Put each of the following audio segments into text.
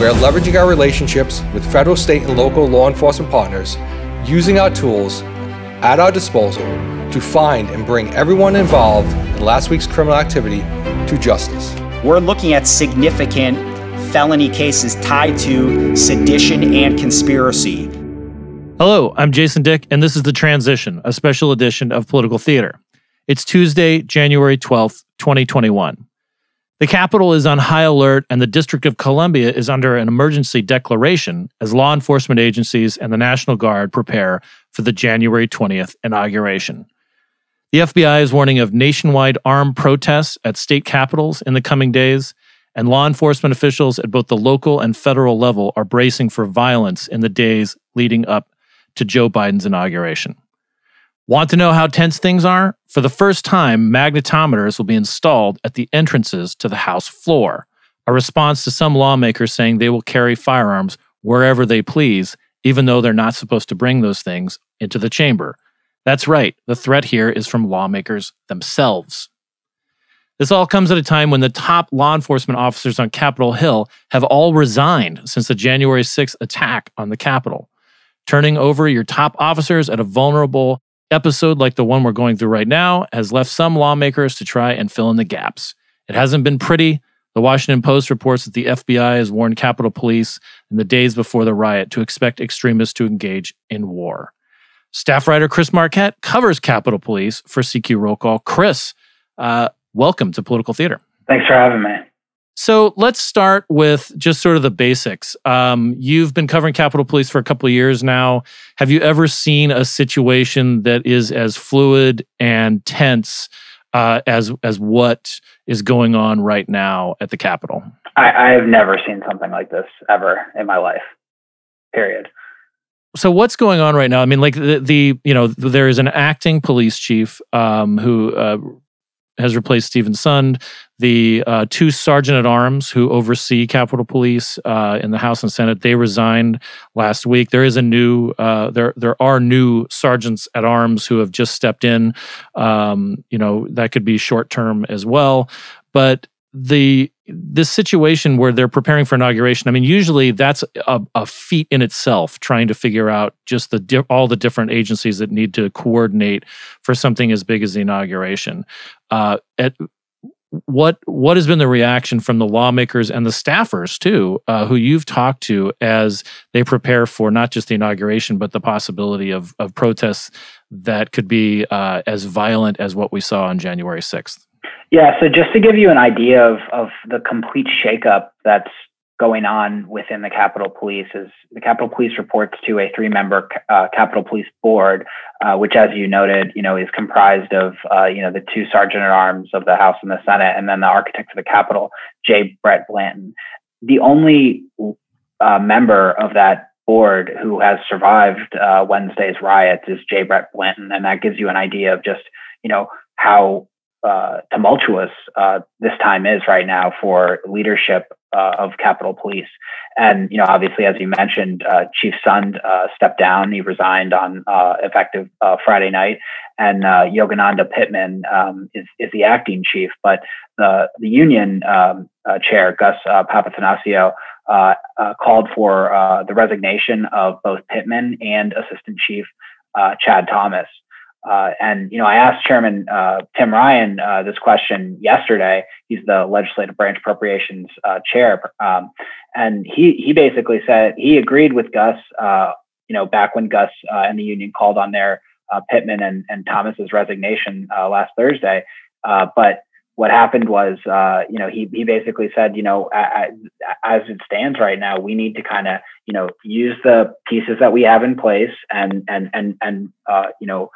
We are leveraging our relationships with federal, state, and local law enforcement partners, using our tools at our disposal to find and bring everyone involved in last week's criminal activity to justice. We're looking at significant felony cases tied to sedition and conspiracy. Hello, I'm Jason Dick, and this is The Transition, a special edition of Political Theater. It's Tuesday, January 12th, 2021. The Capitol is on high alert, and the District of Columbia is under an emergency declaration as law enforcement agencies and the National Guard prepare for the January 20th inauguration. The FBI is warning of nationwide armed protests at state capitals in the coming days, and law enforcement officials at both the local and federal level are bracing for violence in the days leading up to Joe Biden's inauguration. Want to know how tense things are? For the first time, magnetometers will be installed at the entrances to the House floor, a response to some lawmakers saying they will carry firearms wherever they please, even though they're not supposed to bring those things into the chamber. That's right, the threat here is from lawmakers themselves. This all comes at a time when the top law enforcement officers on Capitol Hill have all resigned since the January 6th attack on the Capitol. Turning over your top officers at a vulnerable episode like the one we're going through right now has left some lawmakers to try and fill in the gaps. It hasn't been pretty. The Washington Post reports that the FBI has warned Capitol Police in the days before the riot to expect extremists to engage in war. Staff writer Chris Marquette covers Capitol Police for CQ Roll Call. Chris, uh, welcome to Political Theater. Thanks for having me. So let's start with just sort of the basics. Um, you've been covering Capitol Police for a couple of years now. Have you ever seen a situation that is as fluid and tense uh, as as what is going on right now at the Capitol? I, I have never seen something like this ever in my life. Period. So what's going on right now? I mean, like the, the you know there is an acting police chief um, who uh, has replaced Steven Sund. The uh, two sergeant at arms who oversee Capitol Police uh, in the House and Senate they resigned last week. There is a new uh, there there are new sergeants at arms who have just stepped in. Um, you know that could be short term as well, but the this situation where they're preparing for inauguration i mean usually that's a, a feat in itself trying to figure out just the di- all the different agencies that need to coordinate for something as big as the inauguration. Uh, at what what has been the reaction from the lawmakers and the staffers too uh, who you've talked to as they prepare for not just the inauguration but the possibility of of protests that could be uh, as violent as what we saw on january 6th yeah, so just to give you an idea of, of the complete shakeup that's going on within the Capitol Police is the Capitol Police reports to a three-member uh, Capitol Police board, uh, which, as you noted, you know, is comprised of uh, you know the two sergeant at arms of the House and the Senate, and then the architect of the Capitol, J. Brett Blanton. The only uh, member of that board who has survived uh, Wednesday's riots is J. Brett Blanton, and that gives you an idea of just you know how uh, tumultuous uh, this time is right now for leadership uh, of Capitol Police. And you know, obviously, as you mentioned, uh, Chief Sund uh, stepped down. He resigned on uh, effective Friday night, and Yogananda Pittman um, is is the acting chief. But the the union um, chair, Gus Papathanasiou, called for the resignation of both Pittman and Assistant Chief Chad Thomas. Uh, and you know, I asked Chairman uh, Tim Ryan uh, this question yesterday. He's the legislative branch appropriations uh, chair, um, and he he basically said he agreed with Gus. Uh, you know, back when Gus uh, and the union called on their Pittman and, and Thomas's resignation last Thursday, but what happened was, you know, he he basically said, you know, as it stands right now, we need to kind of, you know, use the pieces that we have in place and and and and you know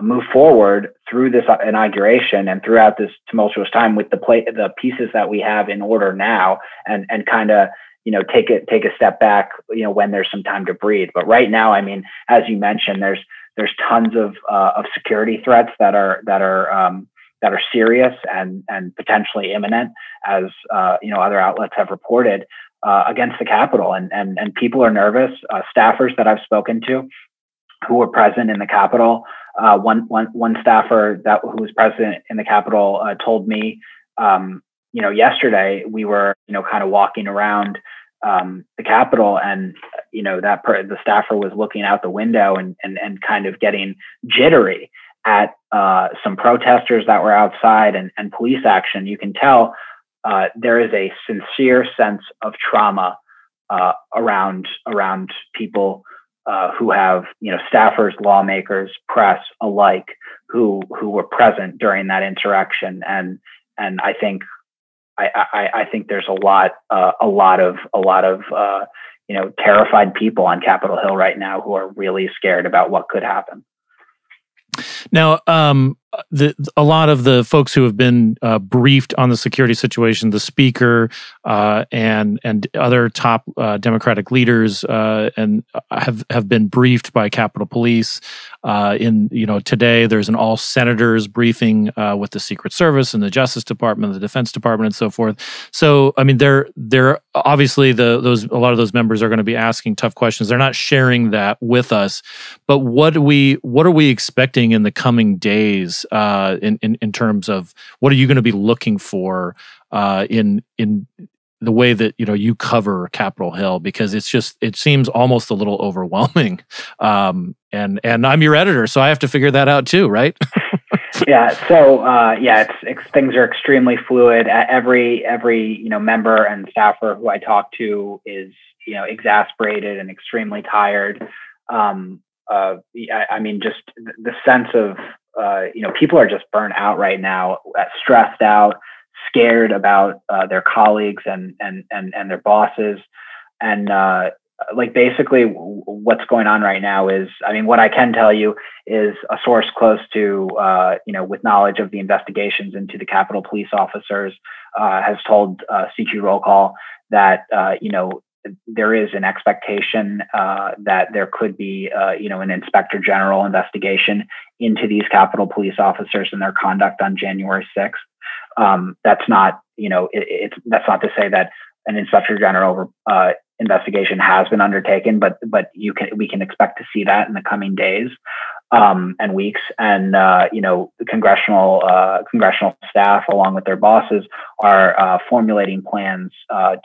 move forward through this inauguration and throughout this tumultuous time with the play the pieces that we have in order now and and kind of you know take it take a step back you know when there's some time to breathe but right now i mean as you mentioned there's there's tons of uh, of security threats that are that are um, that are serious and and potentially imminent as uh, you know other outlets have reported uh, against the Capitol, and and and people are nervous. Uh, staffers that I've spoken to, who were present in the Capitol, uh, one one one staffer that who was present in the Capitol uh, told me, um, you know, yesterday we were you know kind of walking around um, the Capitol, and you know that per- the staffer was looking out the window and and and kind of getting jittery at uh, some protesters that were outside and, and police action. You can tell uh, there is a sincere sense of trauma uh, around around people uh, who have you know staffers, lawmakers, press alike who who were present during that insurrection, and and I think I I, I think there's a lot uh, a lot of a lot of uh, you know terrified people on Capitol Hill right now who are really scared about what could happen. Now, um, the, a lot of the folks who have been uh, briefed on the security situation, the speaker uh, and and other top uh, Democratic leaders, uh, and have have been briefed by Capitol Police. Uh, in you know today, there's an all senators briefing uh, with the Secret Service and the Justice Department, the Defense Department, and so forth. So, I mean, they're they're obviously the those a lot of those members are going to be asking tough questions. They're not sharing that with us, but what we what are we expecting in the coming days? Uh, in, in in terms of what are you going to be looking for uh, in in the way that you know you cover Capitol Hill because it's just it seems almost a little overwhelming. Um, and and I'm your editor, so I have to figure that out too, right? yeah. So uh, yeah, it's, it's, things are extremely fluid. Every every you know member and staffer who I talk to is you know exasperated and extremely tired. Um, uh, I, I, mean, just the sense of uh, you know, people are just burnt out right now, uh, stressed out, scared about uh, their colleagues and and and and their bosses, and uh, like basically what's going on right now is, I mean, what I can tell you is a source close to, uh, you know, with knowledge of the investigations into the Capitol police officers, has told CQ roll call that you know there is an expectation uh, that there could be, uh, you know, an inspector general investigation into these Capitol police officers and their conduct on January 6th. Um, that's not, you know, it, it's that's not to say that an inspector general uh, investigation has been undertaken, but but you can we can expect to see that in the coming days um, and weeks. And uh, you know, congressional uh, congressional staff, along with their bosses, are uh, formulating plans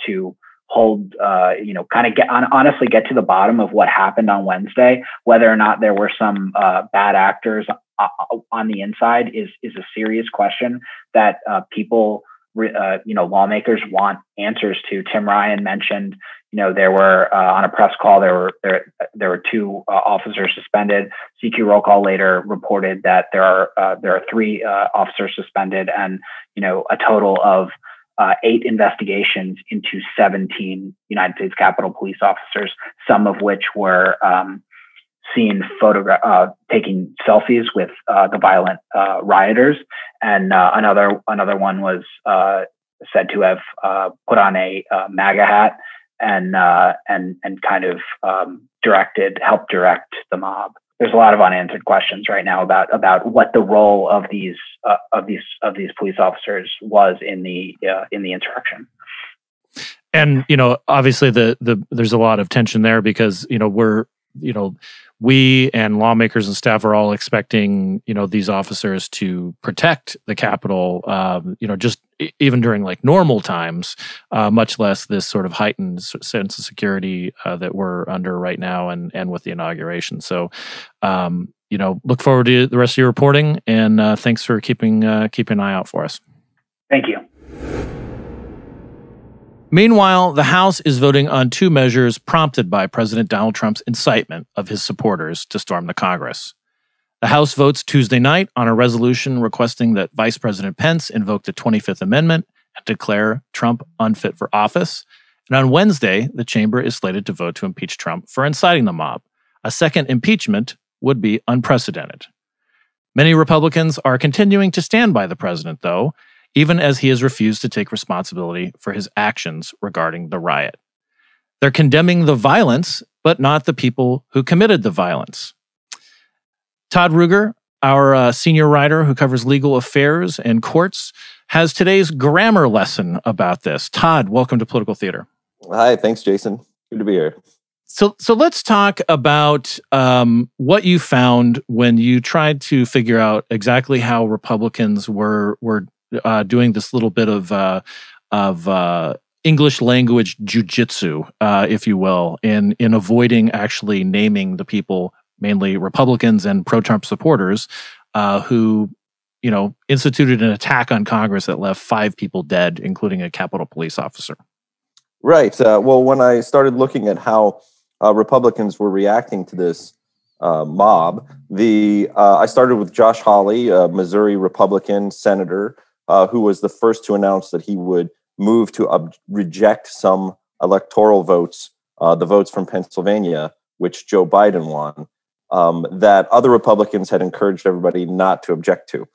to hold, uh, you know, kind of get on, honestly get to the bottom of what happened on Wednesday. Whether or not there were some uh, bad actors uh, on the inside is is a serious question that uh, people, uh, you know, lawmakers want answers to. Tim Ryan mentioned, you know, there were uh, on a press call there were there there were two officers suspended. CQ roll call later reported that there are there are three officers suspended and you know a total of uh, eight investigations into 17 United States Capitol police officers, some of which were um, seen photogra- uh, taking selfies with uh, the violent uh, rioters, and uh, another another one was uh, said to have put on a MAGA hat and and and kind of um, directed, helped direct the mob there's a lot of unanswered questions right now about about what the role of these uh, of these of these police officers was in the uh, in the insurrection. And you know, obviously, the the there's a lot of tension there because you know we're you know we and lawmakers and staff are all expecting you know these officers to protect the Capitol. Um, you know, just even during like normal times, uh, much less this sort of heightened sense of security uh, that we're under right now, and and with the inauguration. So, um, you know, look forward to the rest of your reporting, and uh, thanks for keeping uh, keeping an eye out for us. Thank you. Meanwhile, the House is voting on two measures prompted by President Donald Trump's incitement of his supporters to storm the Congress. The House votes Tuesday night on a resolution requesting that Vice President Pence invoke the 25th Amendment and declare Trump unfit for office. And on Wednesday, the chamber is slated to vote to impeach Trump for inciting the mob. A second impeachment would be unprecedented. Many Republicans are continuing to stand by the president, though, even as he has refused to take responsibility for his actions regarding the riot. They're condemning the violence, but not the people who committed the violence. Todd Ruger, our uh, senior writer who covers legal affairs and courts, has today's grammar lesson about this. Todd, welcome to Political Theater. Hi, thanks, Jason. Good to be here. So, so let's talk about um, what you found when you tried to figure out exactly how Republicans were were uh, doing this little bit of uh, of uh, English language jujitsu, uh, if you will, in in avoiding actually naming the people, mainly Republicans and pro-Trump supporters, uh, who you know instituted an attack on Congress that left five people dead, including a Capitol Police officer. Right. Uh, well, when I started looking at how uh, Republicans were reacting to this uh, mob. The uh, I started with Josh Hawley, a Missouri Republican senator, uh, who was the first to announce that he would move to ob- reject some electoral votes, uh, the votes from Pennsylvania, which Joe Biden won, um, that other Republicans had encouraged everybody not to object to.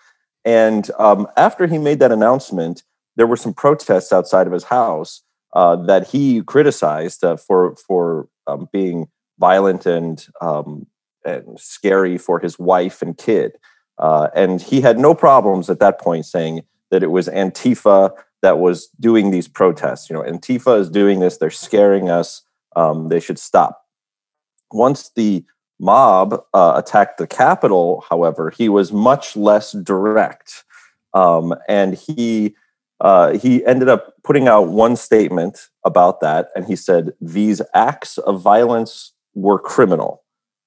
And um, after he made that announcement, there were some protests outside of his house uh, that he criticized uh, for for um, being violent and um, and scary for his wife and kid. Uh, and he had no problems at that point saying that it was Antifa that was doing these protests. You know, Antifa is doing this; they're scaring us. Um, they should stop. Once the mob uh, attacked the Capitol, however, he was much less direct, um, and he uh, he ended up putting out one statement about that, and he said, These acts of violence were criminal.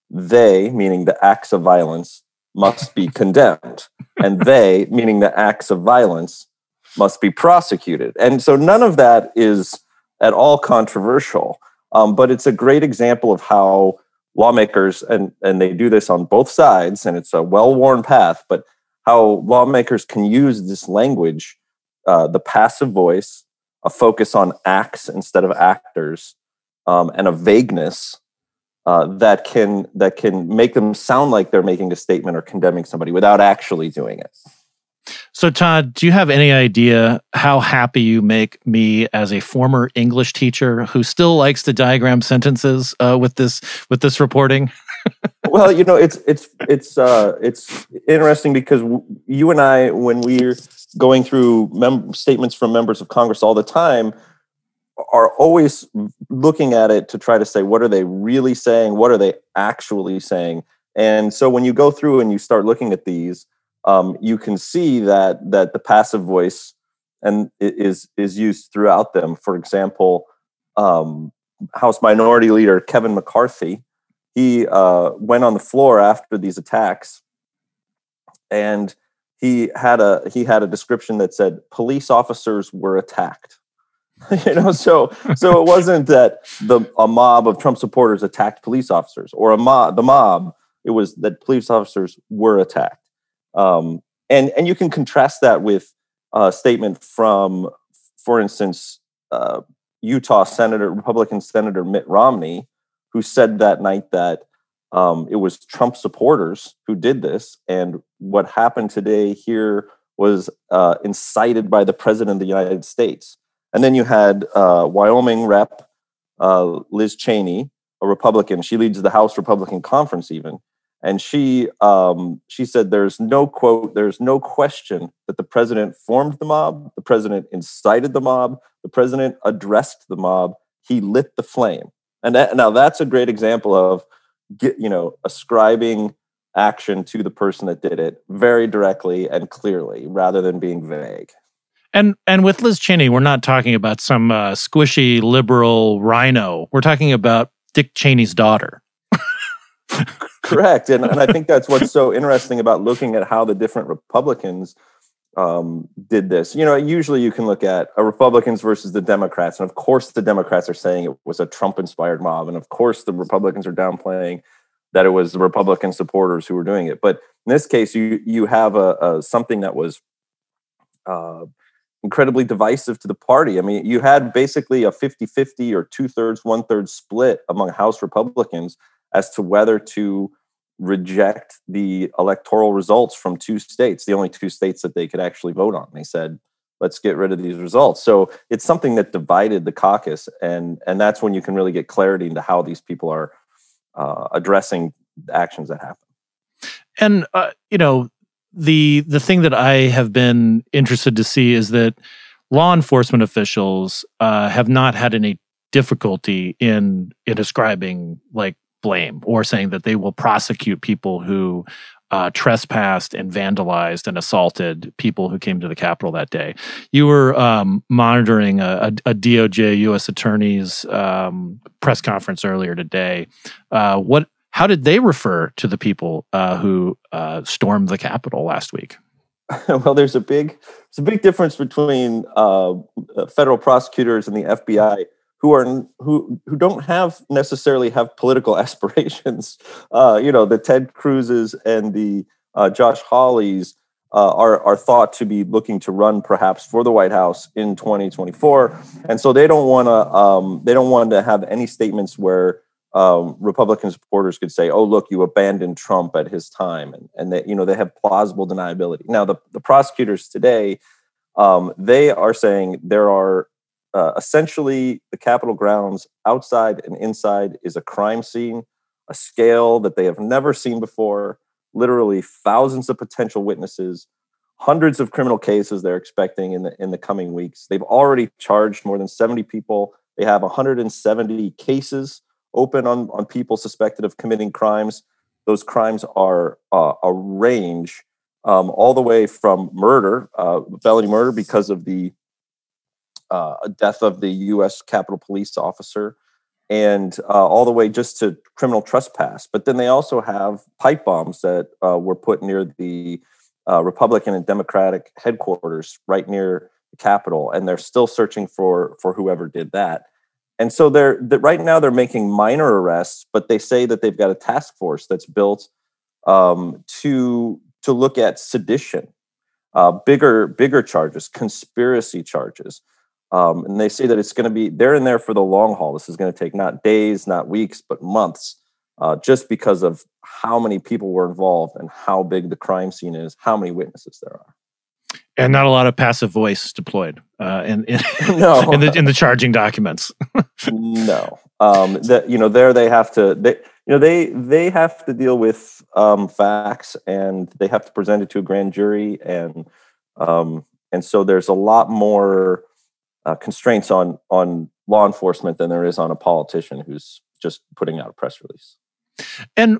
They, meaning the acts of violence, must be condemned. And they, meaning the acts of violence, must be prosecuted. And so none of that is at all controversial, um, but it's a great example of how lawmakers, and, and they do this on both sides, and it's a well worn path, but how lawmakers can use this language uh, the passive voice, a focus on acts instead of actors, um, and a vagueness uh, that can that can make them sound like they're making a statement or condemning somebody without actually doing it. So, Todd, do you have any idea how happy you make me as a former English teacher who still likes to diagram sentences uh, with this with this reporting? well, you know, it's it's it's uh, it's interesting because w- you and I, when we're going through mem- statements from members of Congress all the time are always looking at it to try to say what are they really saying? What are they actually saying? And so when you go through and you start looking at these um, you can see that that the passive voice and is is used throughout them. For example um, house minority leader kevin mccarthy he uh, went on the floor after these attacks and he had a he had a description that said police officers were attacked you know so so it wasn't that the a mob of trump supporters attacked police officers or a mob the mob it was that police officers were attacked um, and and you can contrast that with a statement from for instance uh, utah senator republican senator mitt romney who said that night that um, it was Trump supporters who did this, and what happened today here was uh, incited by the president of the United States. And then you had uh, Wyoming Rep uh, Liz Cheney, a Republican. She leads the House Republican Conference, even, and she um, she said, "There's no quote. There's no question that the president formed the mob. The president incited the mob. The president addressed the mob. He lit the flame." And that, now that's a great example of get you know ascribing action to the person that did it very directly and clearly rather than being vague and and with liz cheney we're not talking about some uh, squishy liberal RINO we're talking about dick cheney's daughter correct and, and i think that's what's so interesting about looking at how the different republicans um, did this. You know, usually you can look at a Republicans versus the Democrats, and of course the Democrats are saying it was a Trump-inspired mob, and of course the Republicans are downplaying that it was the Republican supporters who were doing it. But in this case, you you have a, a something that was uh, incredibly divisive to the party. I mean, you had basically a 50-50 or two-thirds, one-third split among House Republicans as to whether to reject the electoral results from two states, the only two states that they could actually vote on. They said, let's get rid of these results. So it's something that divided the caucus, and and that's when you can really get clarity into how these people are uh, addressing actions that happen. And uh, you know, the the thing that I have been interested to see is that law enforcement officials uh, have not had any difficulty in in ascribing like blame or saying that they will prosecute people who uh, trespassed and vandalized and assaulted people who came to the Capitol that day. You were um, monitoring a, a, a, DOJ U.S. Attorney's um, press conference earlier today. Uh, what? How did they refer to the people uh, who uh, stormed the Capitol last week? well, there's a big there's a big difference between uh, federal prosecutors and the FBI who are who who don't have necessarily have political aspirations. Uh, you know, the Ted Cruzes and the uh, Josh Hawleys uh, are are thought to be looking to run perhaps for the White House in 2024, and so they don't want to um, they don't want to have any statements where um, Republican supporters could say, "Oh, look, you abandoned Trump at his time," and and that you know they have plausible deniability. Now, the the prosecutors today. Um, they are saying there are uh, essentially, the Capitol grounds outside and inside is a crime scene, a scale that they have never seen before, literally thousands of potential witnesses, hundreds of criminal cases they're expecting in the, in the coming weeks. They've already charged more than 70 people. They have 170 cases open on, on people suspected of committing crimes. Those crimes are uh, a range um, all the way from murder, uh, felony murder because of the uh, death of the U.S. Capitol Police officer, and uh, all the way just to criminal trespass. But then they also have pipe bombs that uh, were put near the uh, Republican and Democratic headquarters, right near the Capitol, and they're still searching for for whoever did that. And so they're, right now they're making minor arrests, but they say that they've got a task force that's built um, to to look at sedition, uh, bigger bigger charges, conspiracy charges. Um, and they say that it's going to be they're in there for the long haul. This is going to take not days, not weeks, but months, uh, just because of how many people were involved and how big the crime scene is, how many witnesses there are, and not a lot of passive voice deployed uh, in in, no. in the in the charging documents. no, um, that you know there they have to they you know they they have to deal with um, facts and they have to present it to a grand jury and um, and so there's a lot more uh, constraints on on law enforcement than there is on a politician who's just putting out a press release. And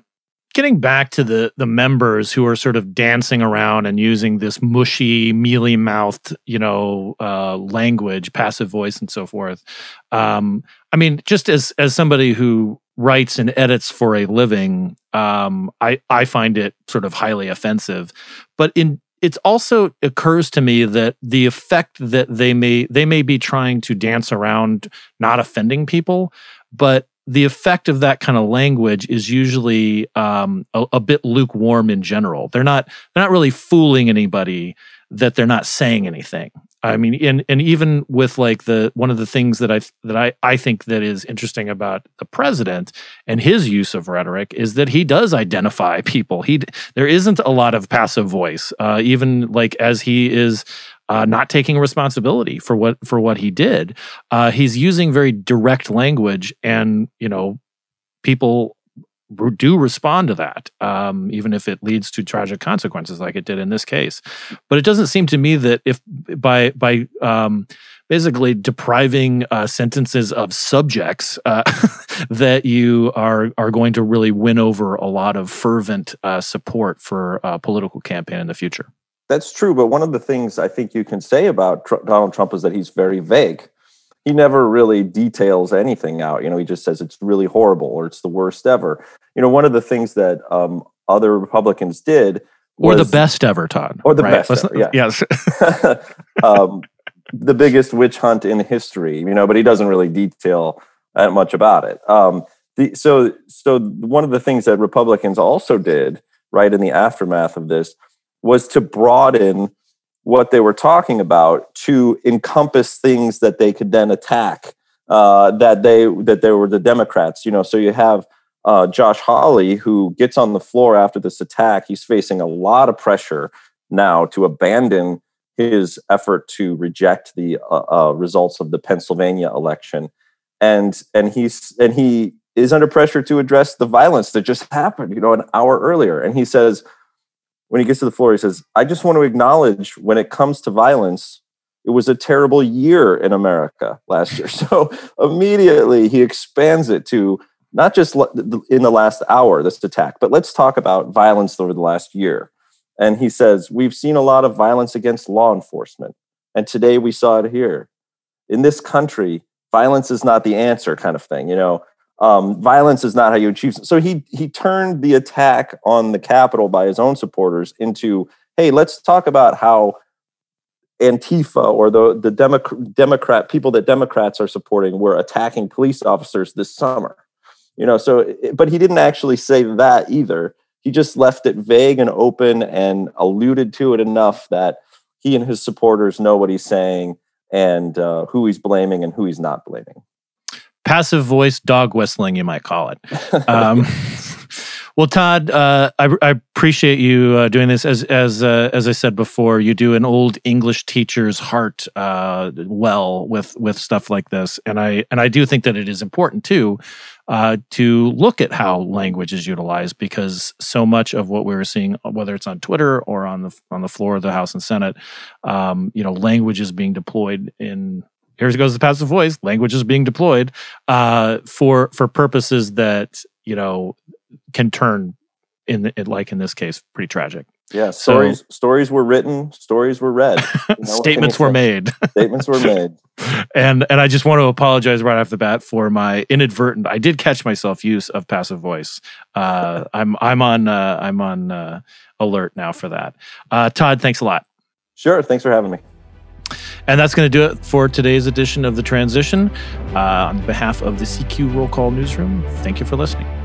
getting back to the the members who are sort of dancing around and using this mushy, mealy mouthed, you know, uh, language, passive voice, and so forth. Um, I mean, just as as somebody who writes and edits for a living, um, I I find it sort of highly offensive. But in it also occurs to me that the effect that they may they may be trying to dance around not offending people, but the effect of that kind of language is usually um, a, a, bit lukewarm in general. They're not they're not really fooling anybody that they're not saying anything. I mean, and and even with like the one of the things that I that I I think that is interesting about the president and his use of rhetoric is that he does identify people. He there isn't a lot of passive voice, uh, even like as he is uh, not taking responsibility for what for what he did. Uh, he's using very direct language, and you know, people do respond to that, um, even if it leads to tragic consequences, like it did in this case. But it doesn't seem to me that if by by um, basically depriving uh, sentences of subjects uh, that you are are going to really win over a lot of fervent uh, support for a political campaign in the future. That's true, but one of the things I think you can say about Tr- Donald Trump is that he's very vague he never really details anything out. You know, he just says it's really horrible or it's the worst ever. You know, one of the things that um, other Republicans did, or the best ever, Todd, or the right? best, ever, yeah. yes, um, the biggest witch hunt in history. You know, but he doesn't really detail that much about it. Um, the, so, so one of the things that Republicans also did, right in the aftermath of this, was to broaden what they were talking about to encompass things that they could then attack uh, that they that they were the democrats you know? So you have uh, Josh Hawley, who gets on the floor after this attack, he's facing a lot of pressure now to abandon his effort to reject the uh, uh, results of the Pennsylvania election, and and he's and he is under pressure to address the violence that just happened, you know, an hour earlier. And he says, when he gets to the floor, he says, "I just want to acknowledge when it comes to violence." It was a terrible year in America last year. So immediately he expands it to not just in the last hour, this attack, but let's talk about violence over the last year. And he says, We've seen a lot of violence against law enforcement. And today we saw it here. In this country, violence is not the answer, kind of thing. You know, um, violence is not how you achieve. So he he turned the attack on the Capitol by his own supporters into, hey, let's talk about how Antifa or the the Democrat, Democrat people that Democrats are supporting were attacking police officers this summer you know so but he didn't actually say that either he just left it vague and open and alluded to it enough that he and his supporters know what he's saying and uh, who he's blaming and who he's not blaming passive voice dog whistling you might call it um, well, Todd, uh, I, I, appreciate you uh, doing this. As as uh, as I said before, you do an old English teacher's heart uh, well with with stuff like this, and I and I do think that it is important too uh, to look at how language is utilized because so much of what we are seeing, whether it's on Twitter or on the on the floor of the House and Senate, um, you know, language is being deployed in here goes the passive voice. Language is being deployed uh, for for purposes that you know can turn in, the, like in this case pretty tragic. Yeah, stories so, stories were written, stories were read. You know, statements were made. statements were made. and and I just want to apologize right off the bat for my inadvertent. I did catch myself use of passive voice. Uh, I'm I'm on uh, I'm on uh, alert now for that. Uh, Todd, thanks a lot. Sure, thanks for having me. And that's going to do it for today's edition of the transition. Uh, on behalf of the CQ Roll Call Newsroom, thank you for listening.